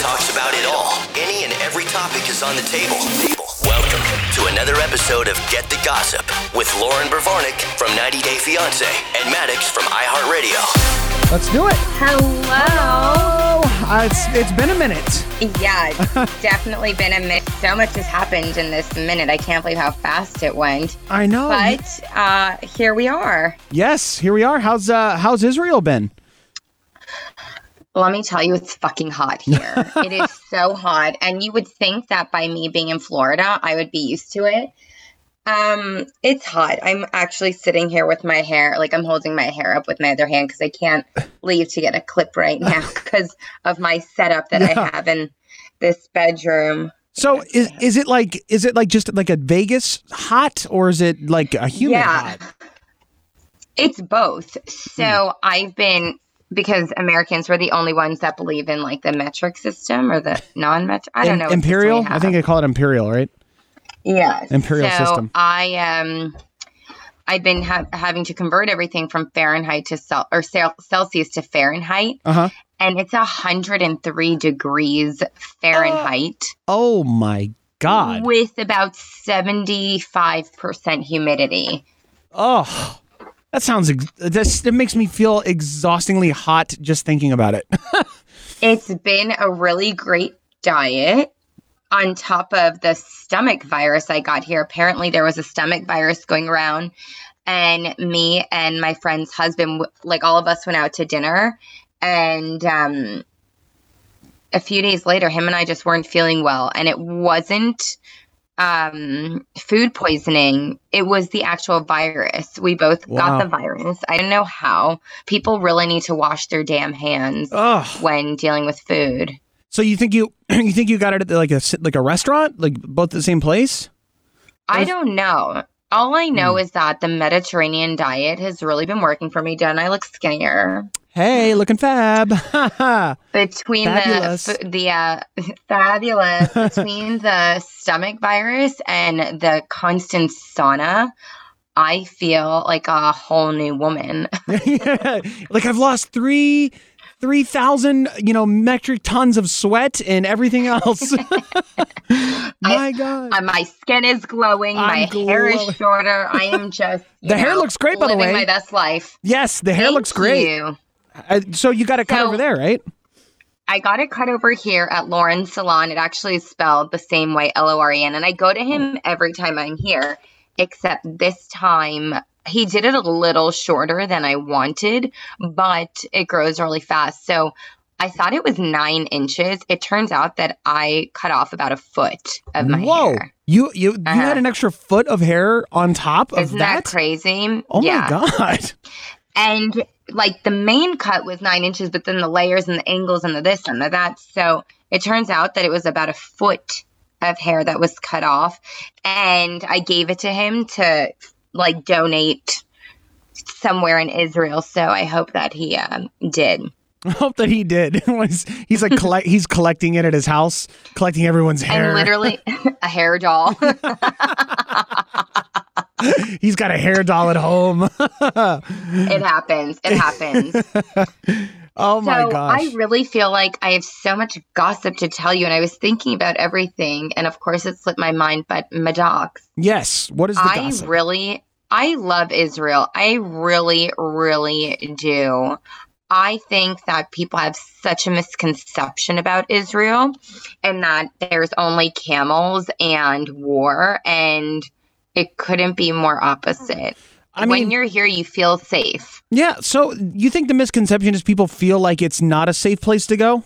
Talks about it all. Any and every topic is on the table. Welcome to another episode of Get the Gossip with Loren Brovarnik from 90 Day Fiance and Maddox from iHeartRadio. Let's do it. Hello. Uh, it's it's been a minute. Yeah, it's definitely been a minute. So much has happened in this minute. I can't believe how fast it went. I know. But uh, here we are. yes, here we are. How's uh how's Israel been? Let me tell you, it's fucking hot here. it is so hot. And you would think that by me being in Florida, I would be used to it. Um, it's hot. I'm actually sitting here with my hair, like I'm holding my hair up with my other hand because I can't leave to get a clip right now because of my setup that Yeah. I have in this bedroom. So is is it like is it like just like a Vegas hot or is it like a humid Yeah. hot? It's both. So Hmm. I've been because Americans were the only ones that believe in like the metric system or the non-metric. I don't know. Imperial? I think they call it Imperial, right? yes. Imperial so system. I um, I've been ha- having to convert everything from Fahrenheit to Cel- or Cel- Celsius to Fahrenheit, Uh huh. and it's hundred and three degrees Fahrenheit Oh my god. with about seventy five percent humidity. Oh, that sounds. Ex- this that makes me feel exhaustingly hot just thinking about it. It's been a really great diet on top of the stomach virus I got here. Apparently, there was a stomach virus going around, and me and my friend's husband, like all of us, went out to dinner. And um, a few days later, him and I just weren't feeling well. And it wasn't um, food poisoning, it was the actual virus. We both Wow. got the virus. I don't know how. People really need to wash their damn hands Ugh. when dealing with food. So you think you you think you got it at like a like a restaurant, like both the same place? I don't know. All I know Hmm. is that the Mediterranean diet has really been working for me. Don't I look skinnier? Hey, looking fab. Between Fabulous. the the uh, fabulous between the stomach virus and the constant sauna, I feel like a whole new woman. like I've lost three three thousand you know metric tons of sweat and everything else. My God. Uh, my skin is glowing. my I'm hair is shorter. I am just The hair looks great, by the way. my best life. yes, the hair Thank looks great. you. Uh, so you got a cut So- over there, right? I got it cut over here at Loren's salon. It actually is spelled the same way, L O R E N. And I go to him every time I'm here, except this time he did it a little shorter than I wanted, but it grows really fast. So I thought it was nine inches. It turns out that I cut off about a foot of my Whoa. hair. You you you Uh-huh. had an extra foot of hair on top of Isn't that, that? crazy? Oh yeah. my god. and like the main cut was nine inches, but then the layers and the angles and the this and the that. So it turns out that it was about a foot of hair that was cut off, and I gave it to him to like donate somewhere in Israel. So I hope that he um, did. I hope that he did. he's, he's like collect, he's collecting it at his house, collecting everyone's hair. And literally a hair doll. he's got a hair doll at home. it happens. It happens. oh my so gosh. I really feel like I have so much gossip to tell you, and I was thinking about everything, and of course it slipped my mind. But Maddox, yes. What is the I gossip? really, I love Israel. I really, really do. I think that people have such a misconception about Israel, and that there's only camels and war, and it couldn't be more opposite. I mean, when you're here, you feel safe. yeah. So you think the misconception is people feel like it's not a safe place to go?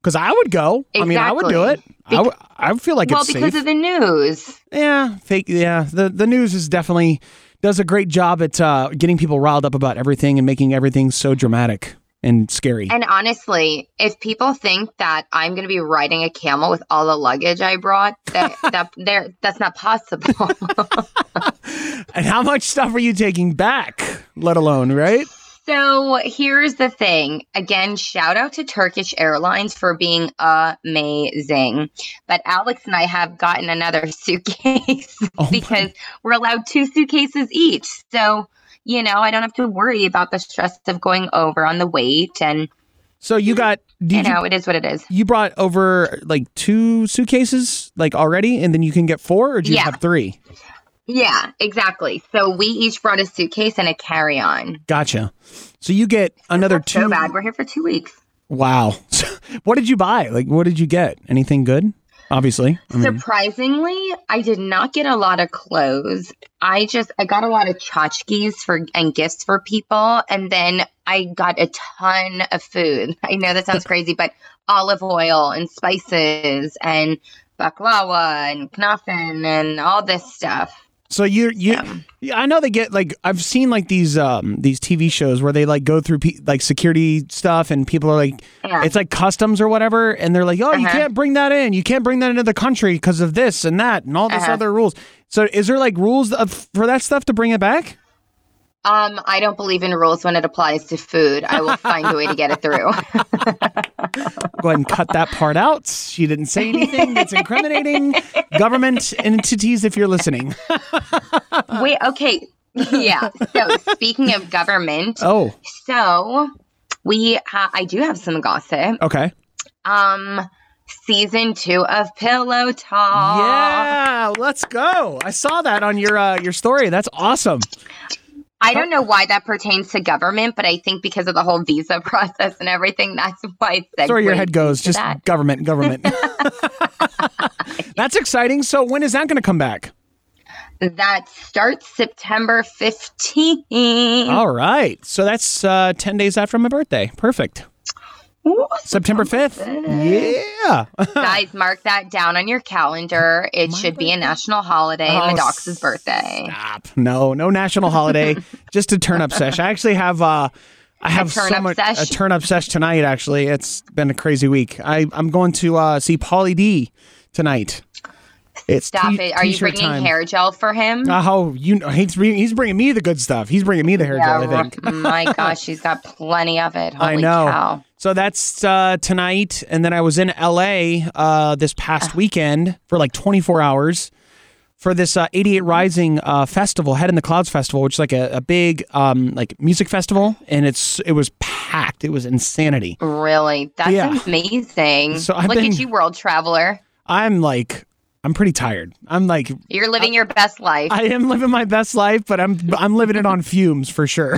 Because I would go. I mean, I would do it. Exactly. I would. I feel like well, it's safe. Well, because of the news. yeah, fake. Yeah, the the news is definitely does a great job at uh, getting people riled up about everything and making everything so dramatic and scary. And honestly, if people think that I'm going to be riding a camel with all the luggage I brought, that, that there that's not possible. and how much stuff are you taking back? Let alone, right? So here's the thing. Again, shout out to Turkish Airlines for being amazing. But Alex and I have gotten another suitcase Oh because we're allowed two suitcases each. So, you know, I don't have to worry about the stress of going over on the weight. And, So you got you you, know, it is what it is. you brought over like two suitcases like already, and then you can get four, or do you Yeah. have three? Yeah, exactly. So we each brought a suitcase and a carry on. Gotcha. So you get another two. So bad. We're here for two weeks. Wow. what did you buy? Like, what did you get? Anything good? Obviously. I mean, Surprisingly, I did not get a lot of clothes. I just I got a lot of tchotchkes for and gifts for people, and then I got a ton of food. I know that sounds crazy, but olive oil and spices and baklava and knafen and all this stuff. So you you. Yeah. I know they get like I've seen like these um these TV shows where they like go through pe- like security stuff and people are like Yeah. it's like customs or whatever and they're like oh you Uh-huh. can't bring that in you can't bring that into the country because of this and that and all this Uh-huh. other rules. So is there like rules of, for that stuff to bring it back? Um, I don't believe in rules when it applies to food. I will find a way to get it through. Go ahead and cut that part out. She didn't say anything that's incriminating. Government entities, if you're listening. Wait, okay. Yeah. So speaking of government, Oh, so we ha- I do have some gossip. okay. Um, season two of Pillow Talk. Yeah, let's go. I saw that on your uh, your story. That's awesome. I don't know why that pertains to government, but I think because of the whole visa process and everything, that's why it's where your head goes. Just that. government, government. That's exciting. So when is that going to come back? That starts September 15th. All right. So that's uh, 10 days after my birthday. Perfect. Ooh, September 5th. Yeah. Guys, mark that down on your calendar. It should be a national holiday, Oh, Maddox's birthday. Stop. No, no national holiday. Just a turn up sesh. I actually have uh I have so turn-up much sesh? a turn up sesh tonight actually. It's been a crazy week. I I'm going to uh see Pauly D tonight. It's Stop t- it. Are you bringing time. hair gel for him? Oh, you know, he's bringing, he's bringing me the good stuff. He's bringing me the hair gel, I think. my gosh, he's got plenty of it. Holy I know. cow. So that's uh, tonight, and then I was in LA uh, this past Ah. weekend for like 24 hours for this uh, 88 Rising uh, festival, Head in the Clouds festival, which is like a, a big um, like music festival, and it's it was packed. It was insanity. Really? That's Yeah. amazing. So I've Look been- at you, world traveler. I'm like, I'm pretty tired. I'm like, You're living your best life. I am living my best life, but I'm I'm living it on fumes for sure.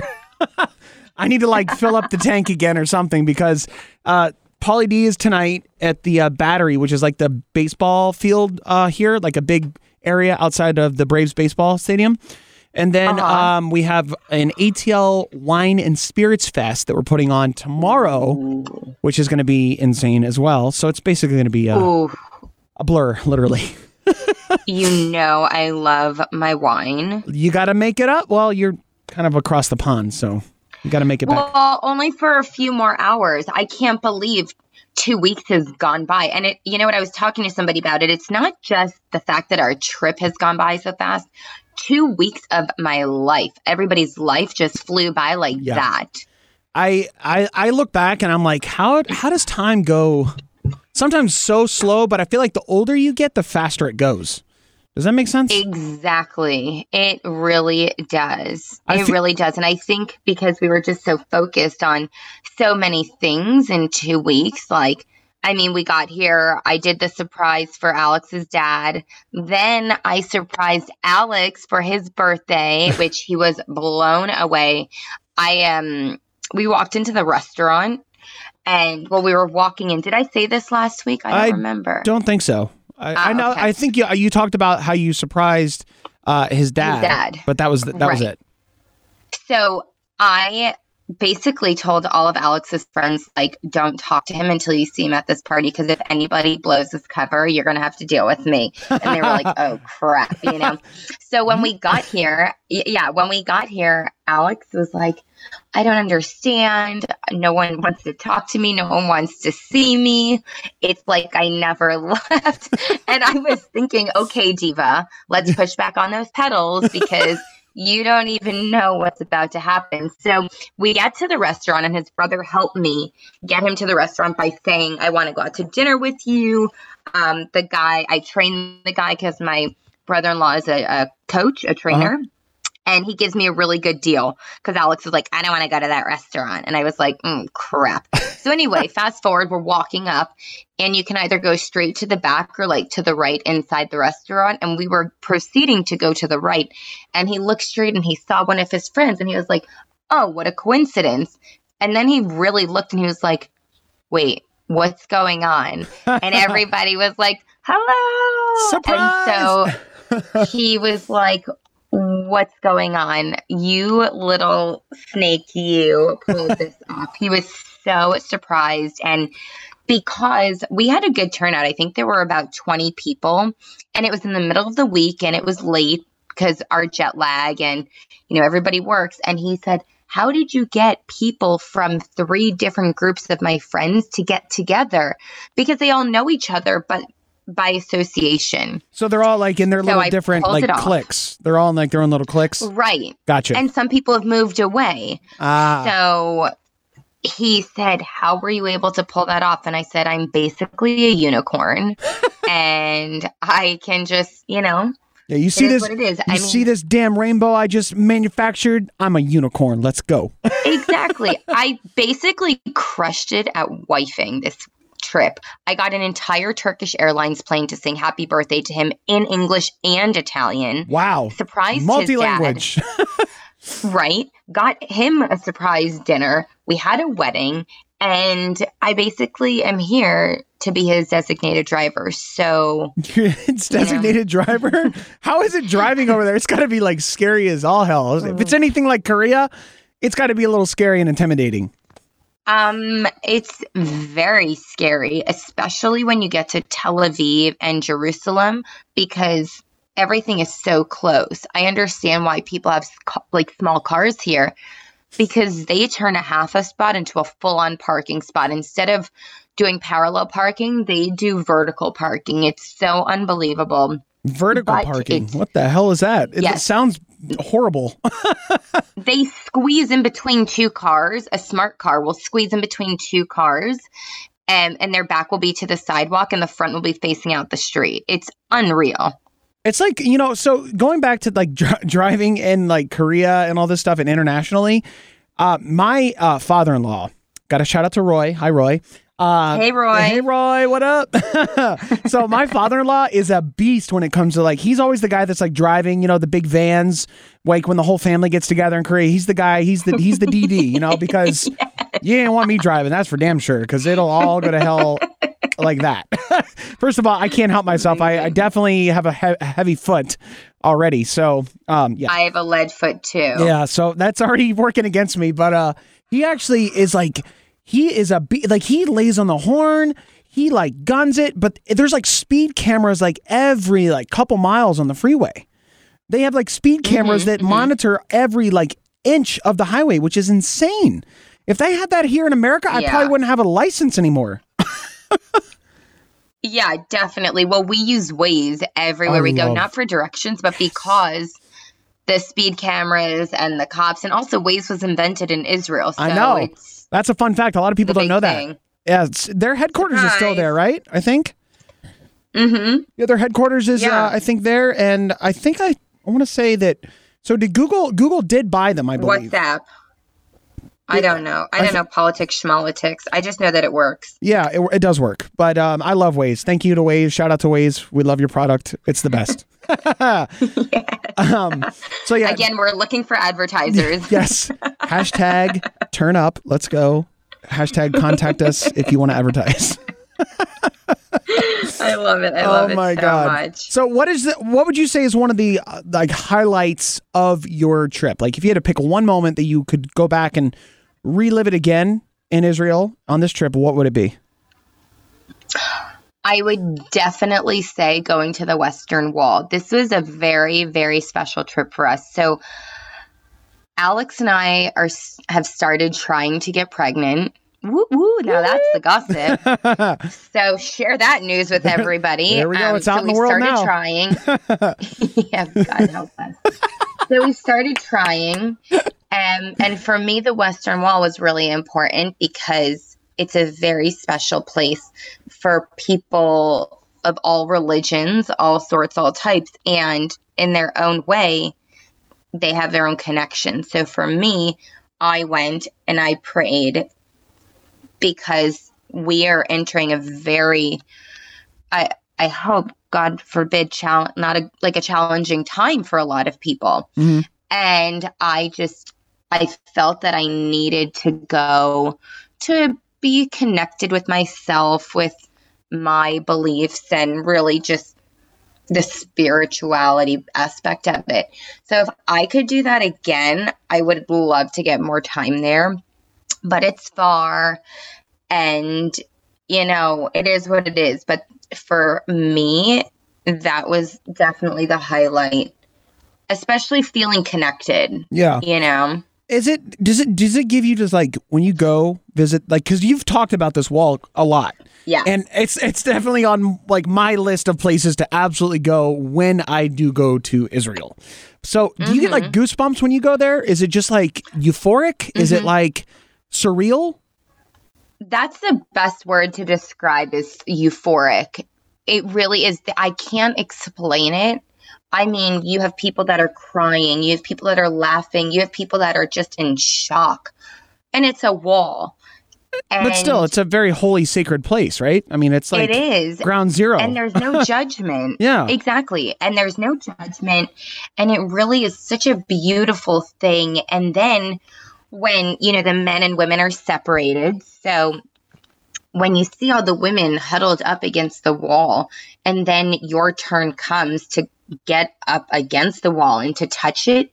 I need to like fill up the tank again or something because uh Pauly D is tonight at the uh, Battery, which is like the baseball field uh here, like a big area outside of the Braves baseball stadium. And then um, we have an ATL Wine and Spirits Fest that we're putting on tomorrow, which is going to be insane as well. So it's basically going to be a, Ooh, a blur, literally. you know I love my wine. You got to make it up. Well, you're kind of across the pond, so you got to make it back. Well, only for a few more hours. I can't believe two weeks has gone by. And it, you know what? I was talking to somebody about it. It's not just the fact that our trip has gone by so fast. Two weeks of my life, everybody's life just flew by like Yeah. that. I, I I look back and I'm like, how how does time go? Sometimes so slow, but I feel like the older you get, the faster it goes. Does that make sense? Exactly. It really does. I it fe- really does. And I think because we were just so focused on so many things in two weeks, like, I mean, we got here. I did the surprise for Alex's dad. Then I surprised Alex for his birthday, which he was blown away. I um we walked into the restaurant and well we were walking in. Did I say this last week? I don't I remember. Don't think so. I, Ah, I know. okay. I think you you talked about how you surprised uh, his dad, dad. but that was that was it. So I basically told all of Alex's friends, like, don't talk to him until you see him at this party because if anybody blows his cover, you're going to have to deal with me. And they were like, oh, crap, you know? So when we got here, yeah, when we got here, Alex was like, I don't understand. No one wants to talk to me. No one wants to see me. It's like I never left. and I was thinking, okay, Diva, let's push back on those pedals because you don't even know what's about to happen. So we get to the restaurant, and his brother helped me get him to the restaurant by saying, I want to go out to dinner with you. Um, the guy, I train the guy because my brother in law is a, a, coach, a trainer. Uh-huh and he gives me a really good deal because Alex was like, I don't want to go to that restaurant. And I was like, mm, crap. so, anyway, fast forward, we're walking up, and you can either go straight to the back or like to the right inside the restaurant. And we were proceeding to go to the right. And he looked straight and he saw one of his friends, and he was like, Oh, what a coincidence. And then he really looked and he was like, Wait, what's going on? And everybody was like, Hello. Surprise! And so he was like, what's going on? You little snake, you pulled this off. He was so surprised. And because we had a good turnout, I think there were about 20 people, and it was in the middle of the week and it was late because our jet lag and, you know, everybody works. And he said, how did you get people from three different groups of my friends to get together? Because they all know each other, but by association. So they're all like in their so little I different like cliques. They're all in like their own little cliques. Right. Gotcha. And some people have moved away. Ah. So he said, How were you able to pull that off? And I said, I'm basically a unicorn and I can just, you know. Yeah, you see this. You I mean, see this damn rainbow I just manufactured. I'm a unicorn. Let's go. exactly. I basically crushed it at wifing this trip. I got an entire Turkish Airlines plane to sing happy birthday to him in English and Italian. Wow. Surprised Multi-language. right. Got him a surprise dinner. We had a wedding. And I basically am here to be his designated driver. So it's designated you know. driver. How is it driving over there? It's got to be like scary as all hell. If it's mm. anything like Korea, it's got to be a little scary and intimidating. Um, it's very scary, especially when you get to Tel Aviv and Jerusalem because everything is so close. I understand why people have like small cars here because they turn a half a spot into a full on parking spot. Instead of doing parallel parking, they do vertical parking. It's so unbelievable. Vertical but parking. What the hell is that? It, yes. it sounds horrible. they squeeze in between two cars. A smart car will squeeze in between two cars. And, and their back will be to the sidewalk and the front will be facing out the street. It's unreal. It's like, you know, so going back to like dr- driving in like Korea and all this stuff and internationally, uh, my uh, father in law, got a shout out to Roy. Hi, Roy. Uh, hey, Roy. Hey, Roy. What up? so my father-in-law is a beast when it comes to like he's always the guy that's like driving, you know, the big vans. Like when the whole family gets together in Korea, he's the guy. He's the he's the DD, you know, because yes. you ain't want me driving. That's for damn sure. Because it'll all go to hell like that. First of all, I can't help myself. I, I definitely have a, he- heavy foot already. So um, yeah, I have a lead foot too. Yeah, so that's already working against me. But uh, he actually is like he is a be- like he lays on the horn. He like guns it, but there's like speed cameras like every like couple miles on the freeway. They have like speed mm-hmm, cameras mm-hmm, that mm-hmm. monitor every like inch of the highway, which is insane. If they had that here in America, I probably wouldn't have a license anymore. yeah, definitely. Well, we use Waze everywhere I we love- go, not for directions, but because the speed cameras and the cops, and also Waze was invented in Israel. So I know. That's a fun fact. A lot of people don't know thing. that. Yeah, their headquarters Surprise. is still there, right? I think. Mm-hmm. Yeah, their headquarters is, yeah. uh, I think, there, and I think I, I want to say that. So did Google? Google did buy them, I believe. WhatsApp. I don't know. I don't know politics, schmolitics. I just know that it works. Yeah, it, it does work. But um, I love Waze. Thank you to Waze. Shout out to Waze. We love your product. It's the best. um, so yeah. Again, we're looking for advertisers. yes. Hashtag turn up. Let's go. Hashtag contact us if you want to advertise. I love it. I oh love my it so God. much. So what is the, what would you say is one of the uh, like highlights of your trip? Like if you had to pick one moment that you could go back and relive it again in Israel on this trip, what would it be? I would definitely say going to the Western Wall. This was a very, very special trip for us. So, Alex and I are have started trying to get pregnant. Woo woo! Now that's the gossip. so share that news with everybody. There we go. Um, it's out so in the world we started now. trying. yeah, God help us. So we started trying, um, and for me, the Western Wall was really important because it's a very special place for people of all religions, all sorts, all types, and in their own way, they have their own connection. So for me, I went and I prayed because we are entering a very I I hope God forbid challenge not a like a challenging time for a lot of people. Mhm. And I just I felt that I needed to go to be connected with myself with my beliefs and really just the spirituality aspect of it. So if I could do that again, I would love to get more time there. But it's far and you know, it is what it is. But for me, that was definitely the highlight. Especially feeling connected, Yeah. you know. Is it does it does it give you just like when you go visit like cuz you've talked about this wall a lot. Yeah. And it's it's definitely on like my list of places to absolutely go when I do go to Israel. So, do you get like mm-hmm. goosebumps when you go there? Is it just like euphoric? Is it mm-hmm. like surreal? That's the best word to describe is euphoric. It really is. I can't explain it. I mean, you have people that are crying, you have people that are laughing, you have people that are just in shock. And it's a wall. And But still, it's a very holy sacred place, right? I mean, it's like it is. ground zero. And there's no judgment. Yeah. Exactly. And there's no judgment. And it really is such a beautiful thing. And then when, you know, the men and women are separated. So when you see all the women huddled up against the wall, and then your turn comes to get up against the wall and to touch it,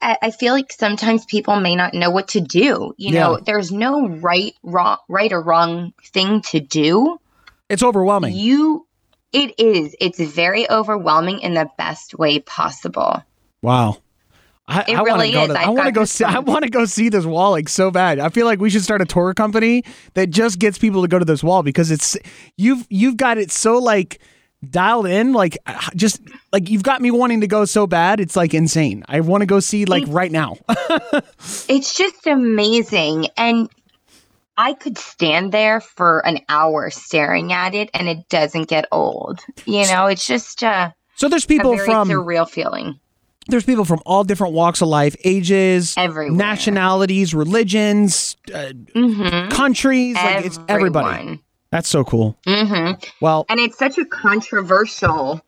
I, I feel like sometimes people may not know what to do. You know, there's no right, wrong, right or wrong thing to do it's overwhelming. you it is it's very overwhelming in the best way possible Wow. I, I want really to go. To, I want to go see. I want to go see this wall like so bad. I feel like we should start a tour company that just gets people to go to this wall because it's you've you've got it so like dialed in. Like uh, just like you've got me wanting to go so bad. It's like insane. I want to go see like right now. it's just amazing and i could stand there for an hour staring at it and it doesn't get old you know it's just uh, so there's a people from surreal feeling there's people from all different walks of life, ages, Everywhere. nationalities, religions, uh, mm-hmm. countries. Like it's everybody. That's so cool. Mm-hmm. Well, and it's such a controversial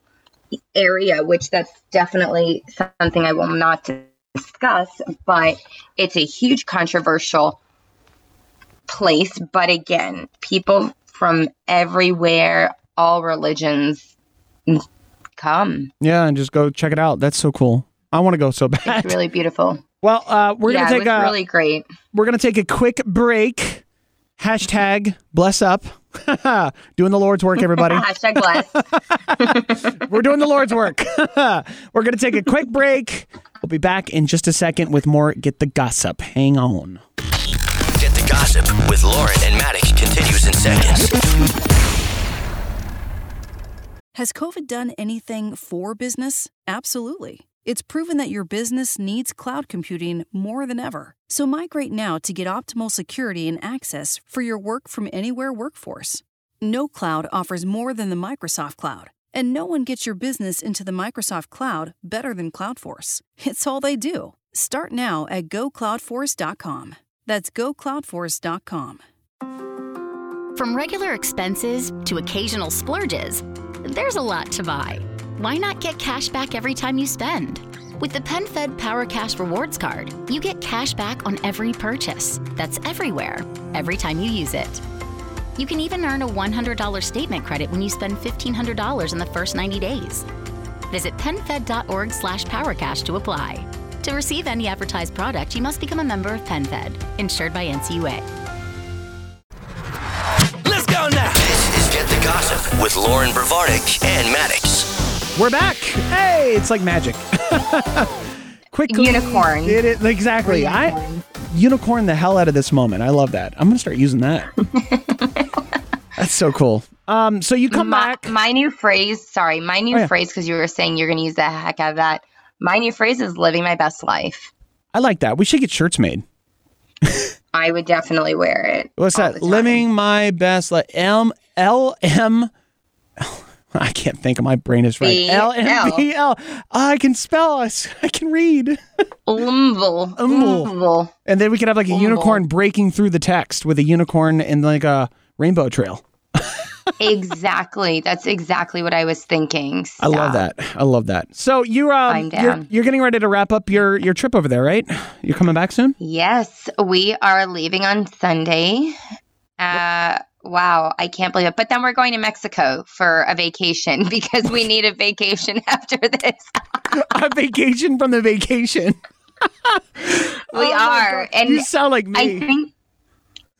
area which that's definitely something i will not discuss but it's a huge controversial place but again people from everywhere all religions come yeah, and just go check it out. That's so cool. I want to go so bad. it's really beautiful Well, uh, we're yeah gonna it take was a really great we're gonna take a quick break. Hashtag bless up. doing the Lord's work, everybody. hashtag bless we're doing the Lord's work. we're gonna take a quick break. We'll be back in just a second with more Get the Gossip. Hang on. Get the gossip with Loren and Maddox continues in seconds. Has COVID done anything for business? Absolutely. It's proven that your business needs cloud computing more than ever. So migrate now to get optimal security and access for your work from anywhere workforce. No cloud offers more than the Microsoft Cloud, and no one gets your business into the Microsoft Cloud better than Cloudforce. It's all they do. Start now at gocloudforce.com. That's gocloudforce.com. From regular expenses to occasional splurges, there's a lot to buy. Why not get cash back every time you spend? With the PenFed Power Cash Rewards Card, you get cash back on every purchase. That's everywhere, every time you use it. You can even earn a $100 statement credit when you spend $1,500 in the first 90 days. Visit penfed.org slash powercash to apply. To receive any advertised product, you must become a member of PenFed, insured by NCUA. Let's go now. This is Get the Gossip with Loren Brovarnik and Maddox. We're back. Hey, it's like magic. Quickly, Unicorn. It exactly. I unicorn the hell out of this moment. I love that. I'm gonna start using that. That's so cool. Um, so you come my, back. my new phrase, sorry, my new Oh, yeah. phrase, because you were saying you're going to use the heck out of that. My new phrase is living my best life. I like that. We should get shirts made. I would definitely wear it. What's that? Living my best life. M L M. I can't think. of My brain is right. L M B L. I can spell. I can read. Umble. Umble. Umble. And then we could have like a Umble. unicorn breaking through the text with a unicorn and like a rainbow trail. exactly. That's exactly what I was thinking. I love that. I love that. So you're um, you're, you're getting ready to wrap up your your trip over there, right? You're coming back soon. Yes, we are leaving on Sunday. Uh, wow, I can't believe it. But then we're going to Mexico for a vacation because we need a vacation after this. a vacation from the vacation. We Oh are. And you sound like me. I think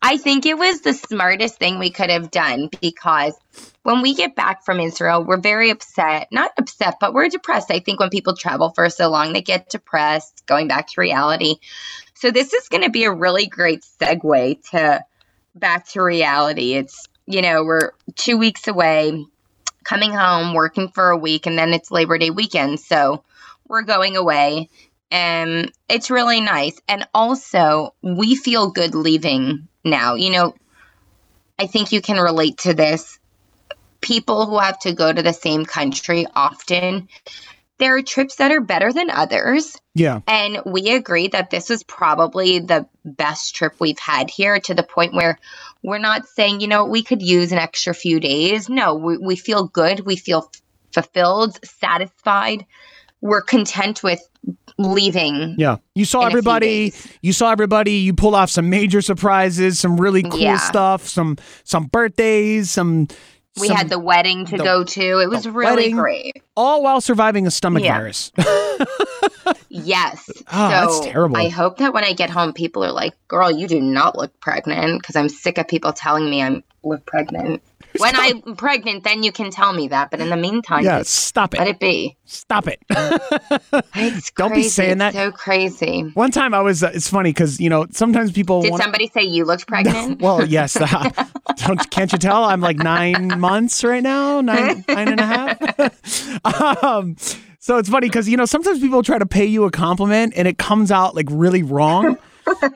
I think it was the smartest thing we could have done because when we get back from Israel, we're very upset. Not upset, but we're depressed. I think when people travel for so long, they get depressed, going back to reality. So this is going to be a really great segue to back to reality. It's, you know, we're 2 weeks away coming home, working for a week and then it's Labor Day weekend. So we're going away and it's really nice. And also, we feel good leaving now. You know, I think you can relate to this. People who have to go to the same country often, there are trips that are better than others. yeah. And we agree that this was probably the best trip we've had here to the point where we're not saying, you know, we could use an extra few days. No, we, we feel good. We feel f- fulfilled, satisfied. We're content with leaving. Yeah. You saw in a few everybody. You saw everybody. You pulled off some major surprises, some really cool Yeah. stuff, some some birthdays, some We some- had the wedding to the- go to. It was really wedding. great. all while surviving a stomach Yeah. virus. Yes. Oh, that's terrible. I hope that when I get home, people are like, girl, you do not look pregnant. Because I'm sick of people telling me I look pregnant. When I'm pregnant, then you can tell me that. But in the meantime, yeah. stop it. let it. be. Stop it. It's Don't be saying It's that. so crazy. One time I was. Uh, it's funny because you know sometimes people. Did wanna- somebody say you looked pregnant? Well, yes. Don't, can't you tell? I'm like nine months right now, nine, nine and a half. um, so it's funny because you know sometimes people try to pay you a compliment and it comes out like really wrong.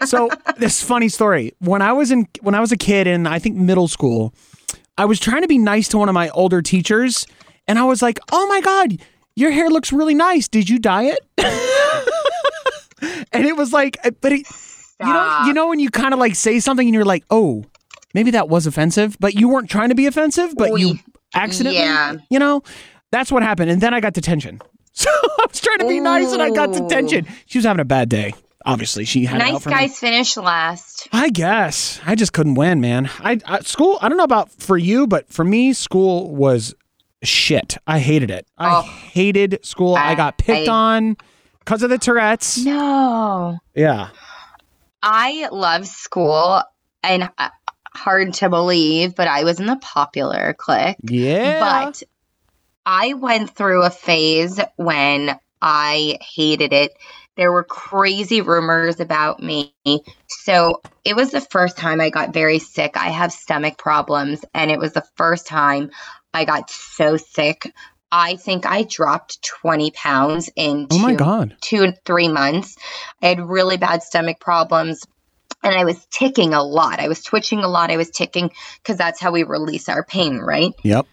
so this funny story when I was in when I was a kid in I think middle school, I was trying to be nice to one of my older teachers, and I was like, "Oh my god, your hair looks really nice. Did you dye it?" and it was like, but it, you know, you know when you kind of like say something and you're like, "Oh, maybe that was offensive," but you weren't trying to be offensive, but you accidentally, Yeah. you know, that's what happened. And then I got detention. So I was trying to be nice and I got detention. She was having a bad day. Obviously, she had nice for me. guys finish last. I guess I just couldn't win, man. I, I school. I don't know about for you, but for me, school was shit. I hated it. I Oh. hated school. I, I- got picked I- on because of the Tourette's. No. Yeah. I love school and hard to believe, but I was in the popular clique. Yeah. But I went through a phase when I hated it. There were crazy rumors about me. So it was the first time I got very sick. I have stomach problems, and it was the first time I got so sick. I think I dropped 20 pounds in oh my god. two and three months. I had really bad stomach problems. And I was ticking a lot. I was twitching a lot. I was ticking because that's how we release our pain, right? Yep.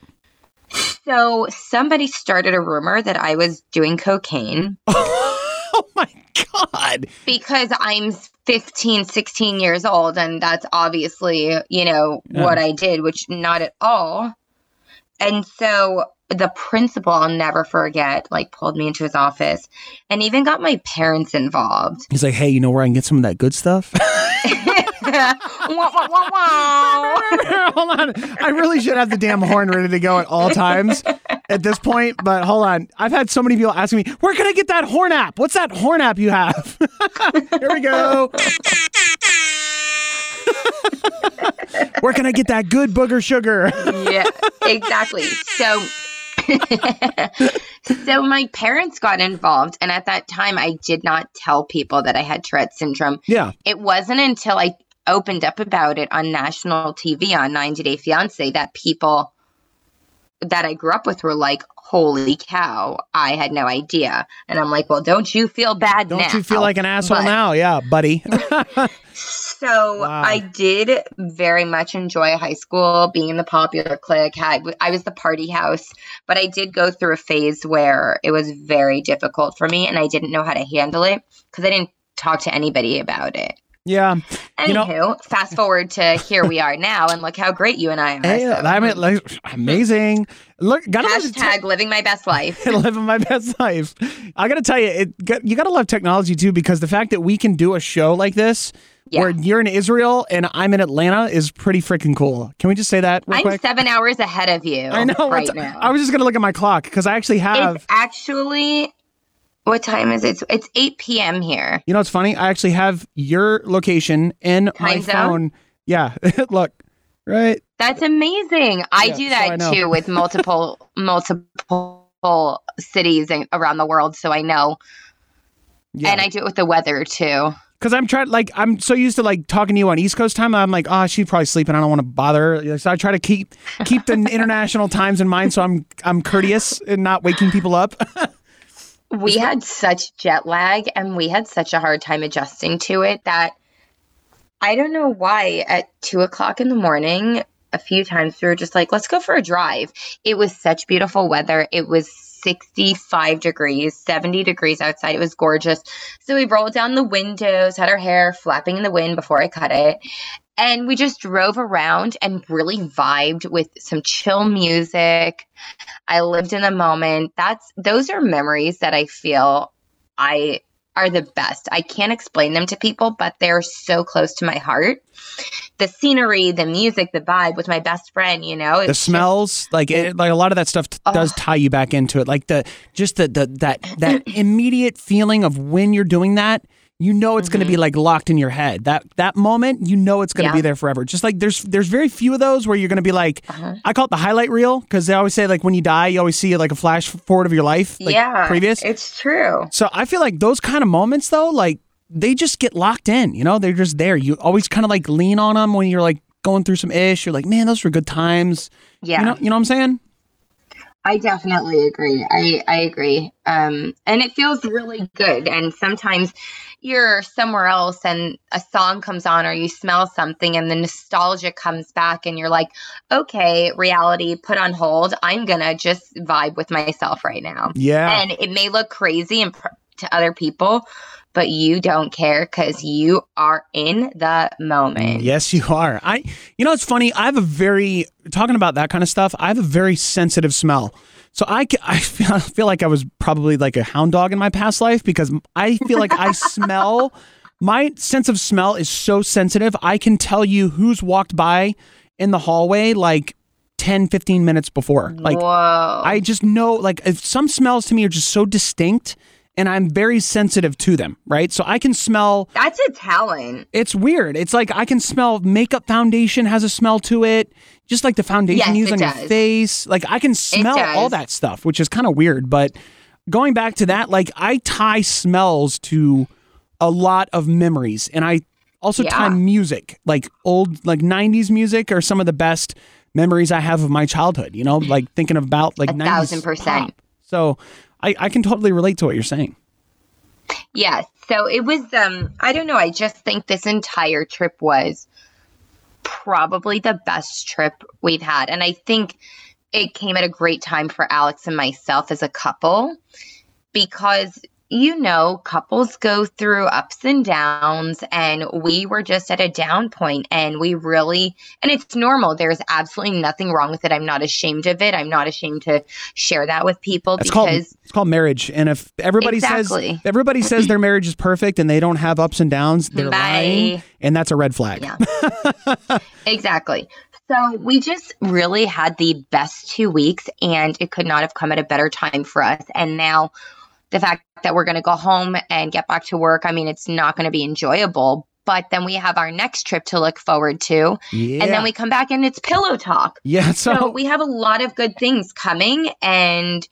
So somebody started a rumor that I was doing cocaine oh my god. because I'm 15, 16 years old. And that's obviously, you know, Yeah. what I did, which not at all. And so the principal, I'll never forget, like pulled me into his office and even got my parents involved. He's like, hey, you know where I can get some of that good stuff? Wah, wah, wah, wah. Hold on. I really should have the damn horn ready to go at all times. at this point. But hold on, I've had so many people asking me, "Where can I get that horn app? What's that horn app you have?" Here we go. Where can I get that good booger sugar? yeah, exactly. So so my parents got involved and at that time I did not tell people that I had Tourette syndrome. Yeah. It wasn't until I opened up about it on national TV on 90 Day Fiance that people that I grew up with were like, "Holy cow, I had no idea." And I'm like, "Well, don't you feel bad Don't now?" you feel like an asshole But- now? Yeah, buddy. So Wow. I did very much enjoy high school, being in the popular clique. Had I was the party house, but I did go through a phase where it was very difficult for me, and I didn't know how to handle it because I didn't talk to anybody about it. Yeah. Anywho, You know- fast forward to here we are now, and look how great you and I are. Hey, So, I mean, like, amazing. Look, gotta hashtag living my best life. living my best life. I got to tell you, it, you got to love technology too, because the fact that we can do a show like this, Yeah. where you're in Israel and I'm in Atlanta, is pretty freaking cool. Can we just say that real I'm quick? seven hours ahead of you. I know. right now. I was just gonna look at my clock because I actually have. it's actually what time is it? It's 8 p.m. here. You know, it's funny. I actually have your location in my zone? phone. Yeah, look, right. That's amazing. I Yeah, do so I that too with multiple multiple cities and around the world, so I know. Yeah. And I do it with the weather too. Because I'm trying, like, I'm so used to like talking to you on East Coast time. I'm like, oh, she's probably sleeping. I don't want to bother. her. So I try to keep keep the international times in mind, so I'm I'm courteous and not waking people up. We had such jet lag and we had such a hard time adjusting to it that I don't know why at two o'clock in the morning, a few times we were just like, let's go for a drive. It was such beautiful weather. It was 65 degrees, 70 degrees outside. It was gorgeous. So we rolled down the windows, had our hair flapping in the wind before I cut it. And we just drove around and really vibed with some chill music. I lived in the moment. That's those are memories that I feel I are the best. I can't explain them to people, but they're so close to my heart. The scenery, the music, the vibe with my best friend, you know, the it's just- smells, like it, like a lot of that stuff t- does tie you back into it. Like the just the, the that that immediate feeling of when you're doing that. You know it's going to be like locked in your head. That that moment, you know it's going to Mm-hmm. Yeah. be there forever. Just like there's there's very few of those where you're going to be like, Uh-huh. I call it the highlight reel because they always say like when you die, you always see like a flash forward of your life, like yeah, previous. It's true. So I feel like those kind of moments though, like they just get locked in. You know, they're just there. You always kind of like lean on them when you're like going through some ish. You're like, man, those were good times. Yeah. You know, you know what I'm saying? I definitely agree. I, I agree. Um, and it feels really good. And sometimes you're somewhere else and a song comes on or you smell something and the nostalgia comes back and you're like, okay, reality put on hold. I'm going to just vibe with myself right now. Yeah. And it may look crazy and pr- to other people, but you don't care because you are in the moment. Yes, you are. I, you know, it's funny. I have a very talking about that kind of stuff. I have a very sensitive smell. So I, I feel, I feel like I was probably like a hound dog in my past life because I feel like I smell. My sense of smell is so sensitive. I can tell you who's walked by in the hallway like 10, 15 minutes before. Like Whoa. I just know, like, if some smells to me are just so distinct and I'm very sensitive to them, right? So I can smell, That's a talent. it's weird. It's like I can smell makeup foundation has a smell to it, just like the foundation Yes, used it on your face. Like I can smell all that stuff, which is kind of weird. But going back to that, like I tie smells to a lot of memories and I also tie music, like old, like 90s music are some of the best memories I have of my childhood, you know, like thinking about like A 90s thousand percent. pop. So I, I can totally relate to what you're saying. Yes. So it was um I don't know, I just think this entire trip was probably the best trip we've had. And I think it came at a great time for Alex and myself as a couple because you know, couples go through ups and downs, and we were just at a down point, and we really, and it's normal. There's absolutely nothing wrong with it. I'm not ashamed of it. I'm not ashamed to share that with people It's called because it's called marriage. And if everybody Exactly. says everybody says their marriage is perfect and they don't have ups and downs, they're Bye. lying, and that's a red flag. Yeah. exactly. So we just really had the best two weeks, and it could not have come at a better time for us. And now the fact that we're going to go home and get back to work, I mean, it's not going to be enjoyable. But then we have our next trip to look forward to. Yeah. And then we come back and it's pillow talk. yeah. So, So we have a lot of good things coming, and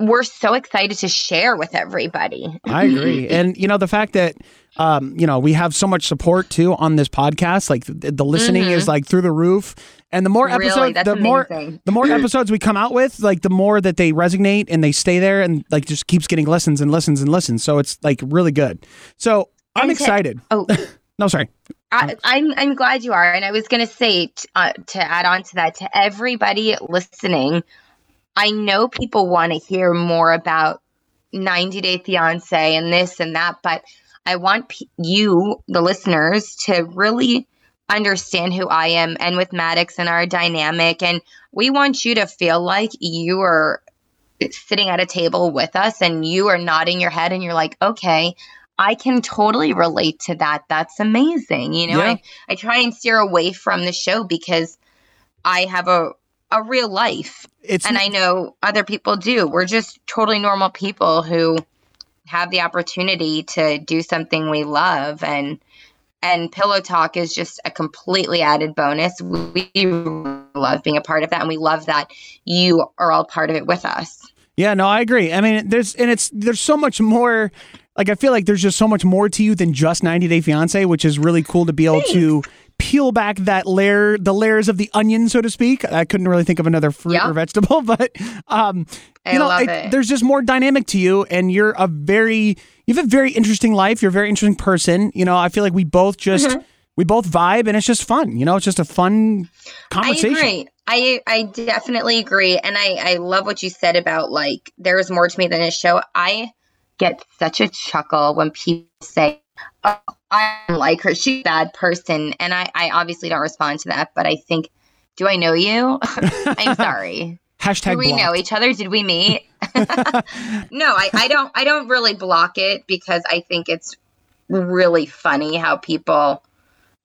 we're so excited to share with everybody. I agree. And you know, the fact that um, you know, we have so much support too on this podcast. Like the, the listening is like through the roof. And the more Mm-hmm. Really? episodes That's the more the more episodes we come out with, like the more that they resonate and they stay there and like just keeps getting listens and listens and listens. So it's like really good. So I'm And to- excited. Oh, No, sorry. I, I'm I'm glad you are, and I was going to say t- uh, to add on to that to everybody listening. I know people want to hear more about 90 Day Fiance and this and that, but I want p- you, the listeners, to really understand who I am and with Maddox and our dynamic, and we want you to feel like you are sitting at a table with us and you are nodding your head and you're like, okay, I can totally relate to that. That's amazing. You know, Yeah. I, I try and steer away from the show because I have a a real life It's and I know other people do. We're just totally normal people who have the opportunity to do something we love and and pillow talk is just a completely added bonus. We love being a part of that and we love that you are all part of it with us. Yeah, no, I agree. I mean, there's and it's there's so much more. Like I feel like there's just so much more to you than just 90 Day Fiance, which is really cool to be able to peel back that layer, the layers of the onion, so to speak. I couldn't really think of another fruit Yeah. or vegetable, but um, I you know, love it. there's just more dynamic to you, and you're a very you have a very interesting life. You're a very interesting person. You know, I feel like we both just Mm-hmm. we both vibe, and it's just fun. You know, it's just a fun conversation. I agree. I I definitely agree, and I I love what you said about like there is more to me than a show. I get such a chuckle when people say, "Oh, I don't like her. She's a bad person," and I I obviously don't respond to that, but I think, do I know you? I'm sorry. Hashtag Do we blocked. know each other? Did we meet? no, I, I don't I don't really block it because I think it's really funny how people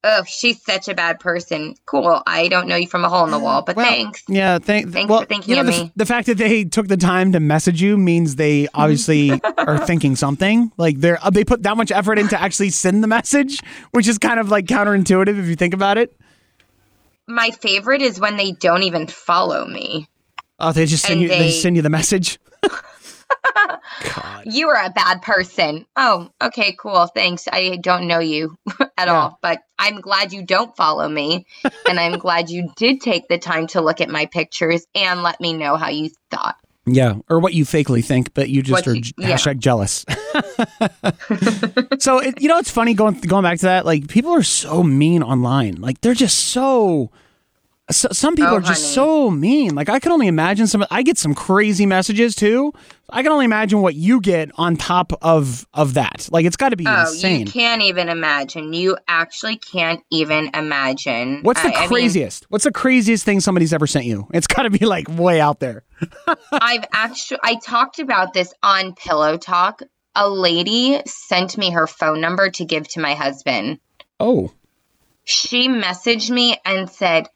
oh she's such a bad person. Cool. I don't know you from a hole in the wall, but Well, thanks. Yeah, thank, Thanks well, for thinking you know, of the, me. the fact that they took the time to message you means they obviously are thinking something. Like they're uh, they put that much effort into actually send the message, which is kind of like counterintuitive if you think about it. My favorite is when they don't even follow me. Oh, they just send you they they- send you the message. You are a bad person. Oh, okay, cool. Thanks. I don't know you at Yeah. all, but I'm glad you don't follow me. and I'm glad you did take the time to look at my pictures and let me know how you thought. Yeah, or what you fakely think, but you just What are you- yeah. hashtag jealous. so it, you know, it's funny going going back to that. Like people are so mean online. Like they're just so. so some people Oh, are just honey. so mean. Like I can only imagine some. I get some crazy messages too. I can only imagine what you get on top of of that. Like it's got to be Oh, insane. you can't even imagine. You actually can't even imagine. What's the I- I mean, craziest? What's the craziest thing somebody's ever sent you? It's got to be like way out there. I've actually I talked about this on Pillow Talk. A lady sent me her phone number to give to my husband. Oh, She messaged me and said,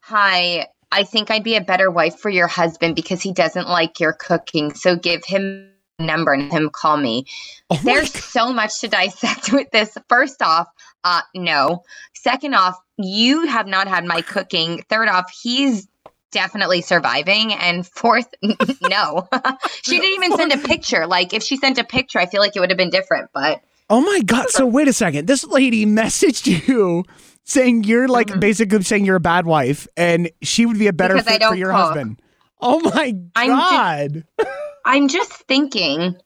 "Hi, I think I'd be a better wife for your husband because he doesn't like your cooking. So give him a number and him call me." oh There's so much to dissect with this. First off, uh, no. Second off, you have not had my cooking. Third off, he's definitely surviving. And fourth, no. she didn't even send a picture. Like, if she sent a picture, I feel like it would have been different. But Oh my god! So wait a second. This lady messaged you saying you're like basically saying you're a bad wife, and she would be a better Mm-hmm. Because fit for your cook. husband. Oh my I'm god! I'm just thinking,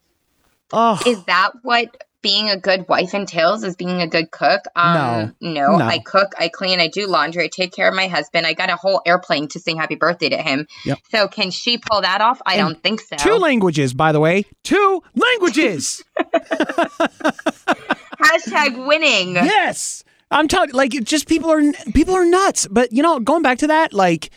oh, is that what being a good wife entails? Is being a good cook? Um, no. No. I cook, I clean, I do laundry, I take care of my husband. I got a whole airplane to sing happy birthday to him. Yep. So can she pull that off? I And don't think so. two languages, by the way. Two languages. Hashtag winning. yes, I'm telling. Like, just people are people are nuts. But you know, going back to that, like.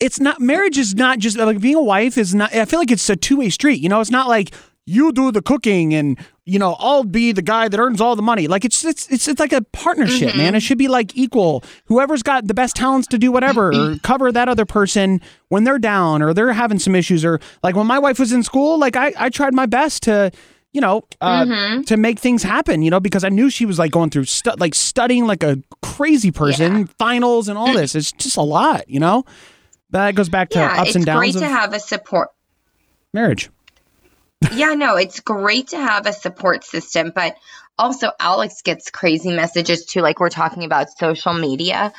It's not marriage is not just like being a wife is not I feel like it's a two-way street. You know, it's not like you do the cooking and you know I'll be the guy that earns all the money. Like it's it's it's, it's like a partnership, Mm-hmm. man. It should be like equal. Whoever's got the best talents to do whatever or cover that other person when they're down or they're having some issues or like when my wife was in school, like I I tried my best to you know, uh, Mm-hmm. to make things happen, you know, because I knew she was like going through stu- like studying like a crazy person, finals and all this. It's just a lot, you know. That goes back to yeah, ups and downs It's great to have a support. marriage. yeah, no, it's great to have a support system, but also Alex gets crazy messages too, like we're talking about social media.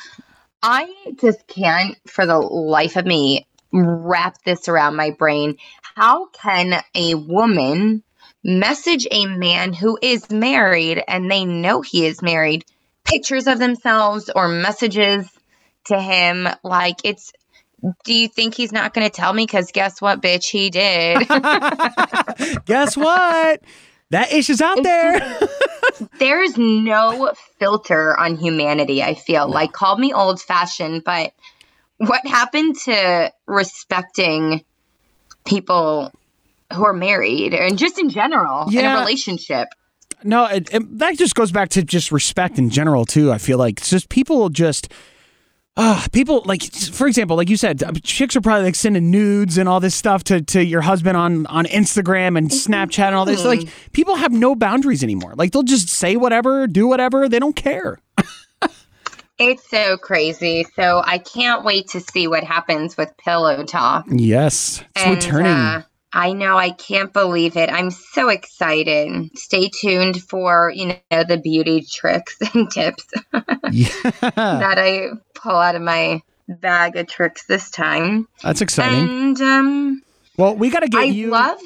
I just can't, for the life of me, wrap this around my brain. How can a woman message a man who is married and they know he is married pictures of themselves or messages to him? Like, it's. Do you think he's not going to tell me? Because guess what, bitch, he did. Guess what? that ish is out there. there's no filter on humanity i feel like call me old fashioned but what happened to respecting people who are married and just in general in a relationship no, it, it- that just goes back to just respect in general too. I feel like it's just people just. Uh, people like, for example, like you said, uh, chicks are probably like sending nudes and all this stuff to, to your husband on, on Instagram and Snapchat and all this. Like, people have no boundaries anymore. Like, they'll just say whatever, do whatever. They don't care. it's so crazy so i can't wait to see what happens with pillow talk Yes, it's And, returning. uh, I know, I can't believe it. I'm so excited. Stay tuned for, you know, the beauty tricks and tips yeah, that I pull out of my bag of tricks this time. that's exciting. And um well, we got to get I you love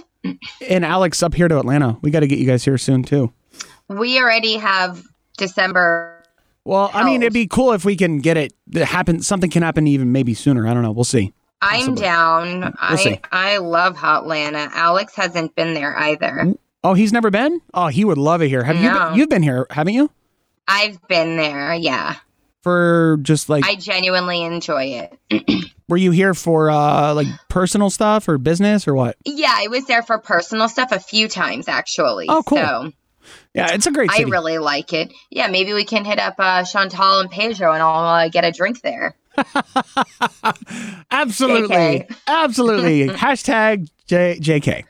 and Alex up here to Atlanta. We got to get you guys here soon too. we already have December Well, I mean, it'd be cool if we can get it happen. Something can happen even maybe sooner. I don't know. We'll see. I'm Possibly. down. I see. I love Hotlanta. Alex hasn't been there either. Oh, he's never been. Oh, he would love it here. Have you? Been, you've been here, haven't you? I've been there, yeah. For just like, I genuinely enjoy it. were you here for uh like personal stuff or business or what? Yeah, I was there for personal stuff a few times actually. Oh, cool. So Yeah, it's a great I really like it. Yeah, maybe we can hit up uh, Chantal and Pedro and I'll uh, get a drink there. Absolutely, JK. absolutely. Hashtag J- JK.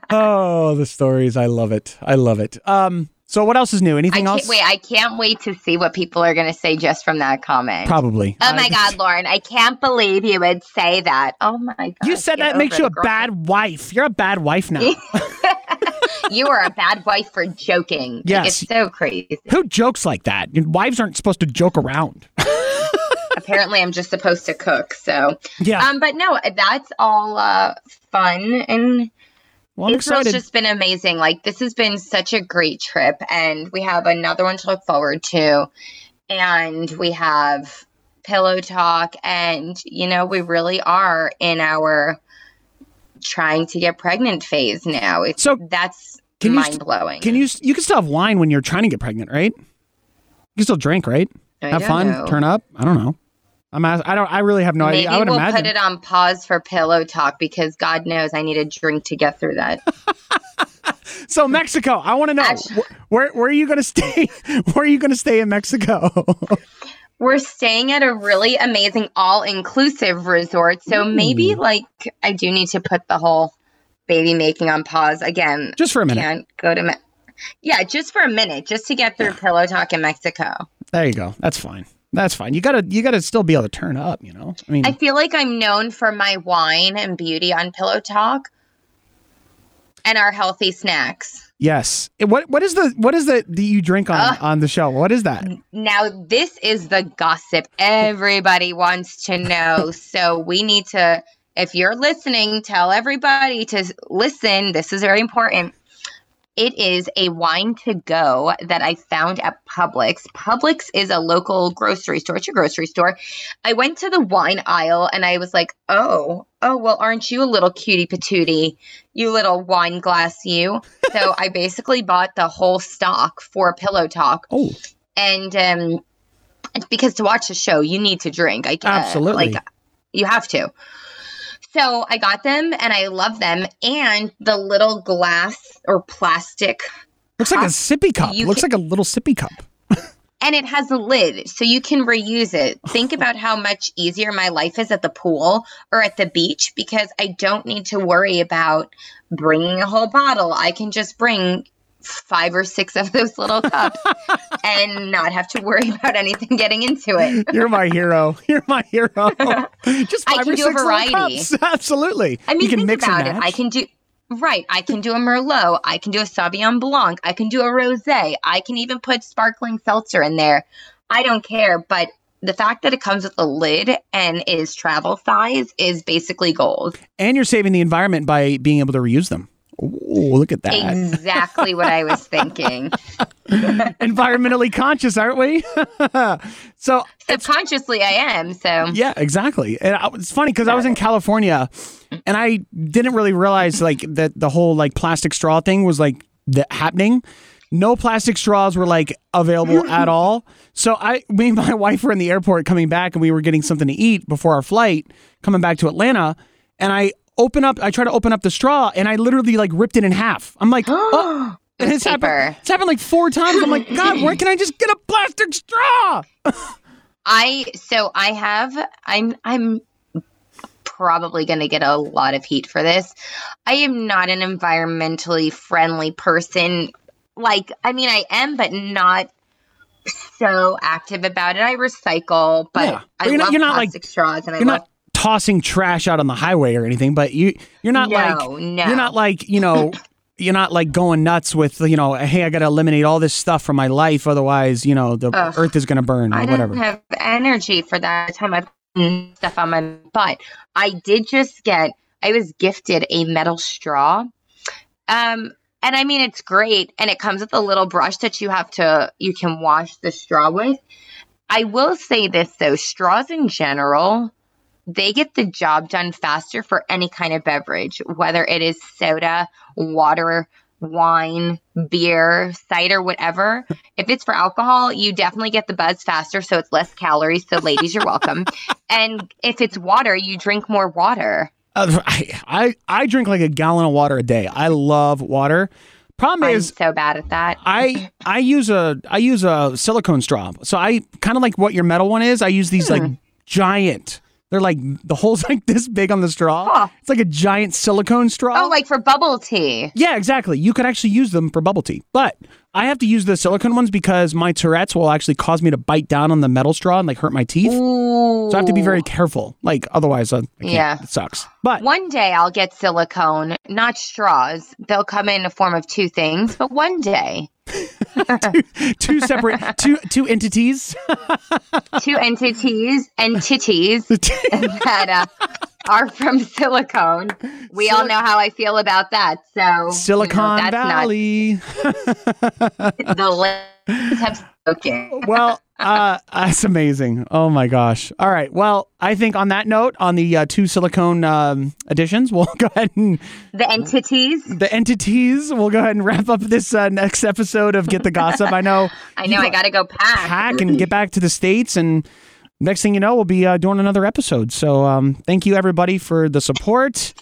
oh, the stories. I love it. I love it. Um. So what else is new? Anything else? wait. I can't wait to see what people are going to say just from that comment. Probably. Oh my God, Loren! I can't believe you would say that. Oh my God! You said that makes you a girl. bad wife. You're a bad wife now. You are a bad wife for joking. Like, Yes. it's so crazy. Who jokes like that? Wives aren't supposed to joke around. Apparently, I'm just supposed to cook. So, Yeah. um, but no, that's all uh, fun and well, I'm excited. just been amazing. Like this has been such a great trip, and we have another one to look forward to. And we have pillow talk, and you know we really are in our trying to get pregnant phase now. It's So, that's can you mind blowing. Can you? You can still have wine when you're trying to get pregnant, right? You can still drink, right? I have fun, know. turn up. I don't know. I'm. As- I don't. I really have no Maybe idea. I would we'll imagine. put it on pause for pillow talk because God knows I need a drink to get through that. so Mexico. I want to know Actu- wh- where where are you going to stay? where are you going to stay in Mexico? We're staying at a really amazing all inclusive resort. So maybe like I do need to put the whole baby making on pause again. Just for a minute. Can't go to Me- Yeah, just for a minute, just to get through pillow talk in Mexico. There you go. That's fine. That's fine. You gotta you gotta still be able to turn up. You know. I mean, I feel like I'm known for my wine and beauty on pillow talk and our healthy snacks. yes. What what is the what is the that you drink on Uh, on the show? What is that? Now, this is the gossip everybody wants to know. So, we need to, if you're listening, tell everybody to listen. This is very important. It is a wine to go that I found at Publix. Publix is a local grocery store. It's your grocery store. I went to the wine aisle and I was like, oh, oh, well, aren't you a little cutie patootie? You little wine glass, you. So I basically bought the whole stock for Pillow Talk Oh, and um because to watch the show you need to drink I, uh, Absolutely. like you have to So I got them and I love them. And the little glass or plastic, Looks like a sippy cup. Looks can- like a little sippy cup. and it has a lid so you can reuse it. Think about how much easier my life is at the pool or at the beach because I don't need to worry about bringing a whole bottle. I can just bring five or six of those little cups and not have to worry about anything getting into it. You're my hero. You're my hero. Just I five can or do a six little variety. Absolutely. I mean, you can think mix about and it. match. I can do right. I can do a Merlot. I can do a Sauvignon Blanc. I can do a rosé. I can even put sparkling seltzer in there. I don't care, but the fact that it comes with a lid and is travel size is basically gold. and you're saving the environment by being able to reuse them. Ooh, look at that. Exactly what I was thinking. Environmentally conscious, aren't we? so Subconsciously, I am. So Yeah, exactly. And I, it's funny because I was in California, and I didn't really realize like that the whole like plastic straw thing was like that happening. No plastic straws were like available at all. So I, me and my wife were in the airport coming back, and we were getting something to eat before our flight coming back to Atlanta, and I open up, I try to open up the straw, and I literally like ripped it in half. I'm like, oh. And it's paper. happened, it's happened like four times. I'm like, God, where can I just get a plastic straw? I so I have I'm I'm probably going to get a lot of heat for this. I am not an environmentally friendly person. Like I mean I am but not so active about it. I recycle, but Yeah. I you're not- love you're not, like- plastic straws and I love not tossing trash out on the highway or anything, but you you're not No, like no. you're not like you know you're not like going nuts with you know hey I got to eliminate all this stuff from my life otherwise you know the Ugh. earth is gonna burn or I whatever. don't have energy for that time I've stuff on my butt. I did just get I was gifted a metal straw. Um and I mean it's great and it comes with a little brush that you have to you can wash the straw with. I will say this though, straws in general, they get the job done faster for any kind of beverage, whether it is soda, water, wine, beer, cider, whatever. If it's for alcohol, you definitely get the buzz faster, so it's less calories. So, ladies, you're welcome. And if it's water, you drink more water. Uh, I, I I drink like a gallon of water a day. I love water. Problem I'm is so bad at that. I I use a I use a silicone straw. So I kind of like what your metal one is. I use these like giant. They're like the hole's like this big on the straw. Huh. It's like a giant silicone straw. Oh, like for bubble tea. Yeah, exactly. You could actually use them for bubble tea. But I have to use the silicone ones because my Tourette's will actually cause me to bite down on the metal straw and like hurt my teeth. Ooh. So I have to be very careful. Like otherwise, uh, I can't. Yeah. it sucks. But One day I'll get silicone, not straws. They'll come in a form of two things, but one day, two separate two two entities. two entities entities that uh, are from silicone. We all know how I feel about that. So you know, Silicon that's Valley. Not, the lips have spoken. well, uh, that's amazing. Oh my gosh. All right. Well, I think on that note, on the uh, two silicone um, additions, we'll go ahead and The entities. the entities. We'll go ahead and wrap up this uh, next episode of Get the Gossip. I know I know I got to go pack. pack and get back to the states and. Next thing you know, we'll be uh, doing another episode. So, um, thank you everybody for the support.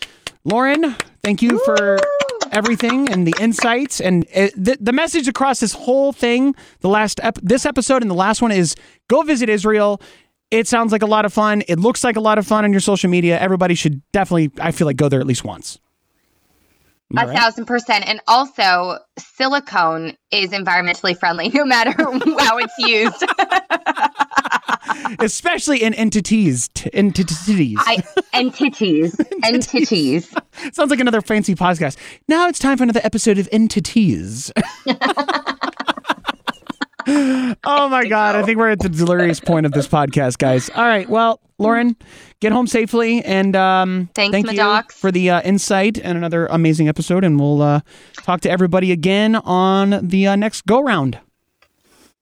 Loren, thank you for everything and the insights and uh, the, the message across this whole thing. The last ep- this episode and the last one is go visit Israel. It sounds like a lot of fun. It looks like a lot of fun on your social media. Everybody should definitely, I feel like, go there at least once. A right? thousand percent. And also, silicone is environmentally friendly no matter how it's used. Especially in entities. T- entities. I entities. Entities. Sounds like another fancy podcast. Now it's time for another episode of Entities. oh my God. I think we're at the delirious point of this podcast, guys. All right. Well, Loren, get home safely. And um, Thanks, thank you for the uh, insight and another amazing episode. And we'll uh, talk to everybody again on the uh, next go round.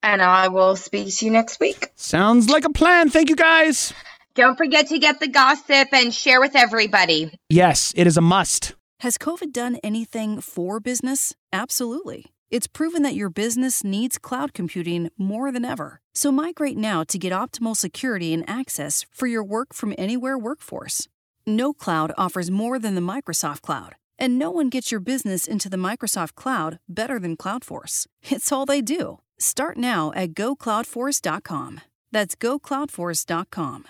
And I will speak to you next week. Sounds like a plan. Thank you, guys. Don't forget to get the gossip and share with everybody. Yes, it is a must. Has COVID done anything for business? Absolutely. It's proven that your business needs cloud computing more than ever. So migrate now to get optimal security and access for your work from anywhere workforce. No cloud offers more than the Microsoft Cloud, and no one gets your business into the Microsoft Cloud better than Cloudforce. It's all they do. Start now at gocloudforce.com. That's gocloudforce.com.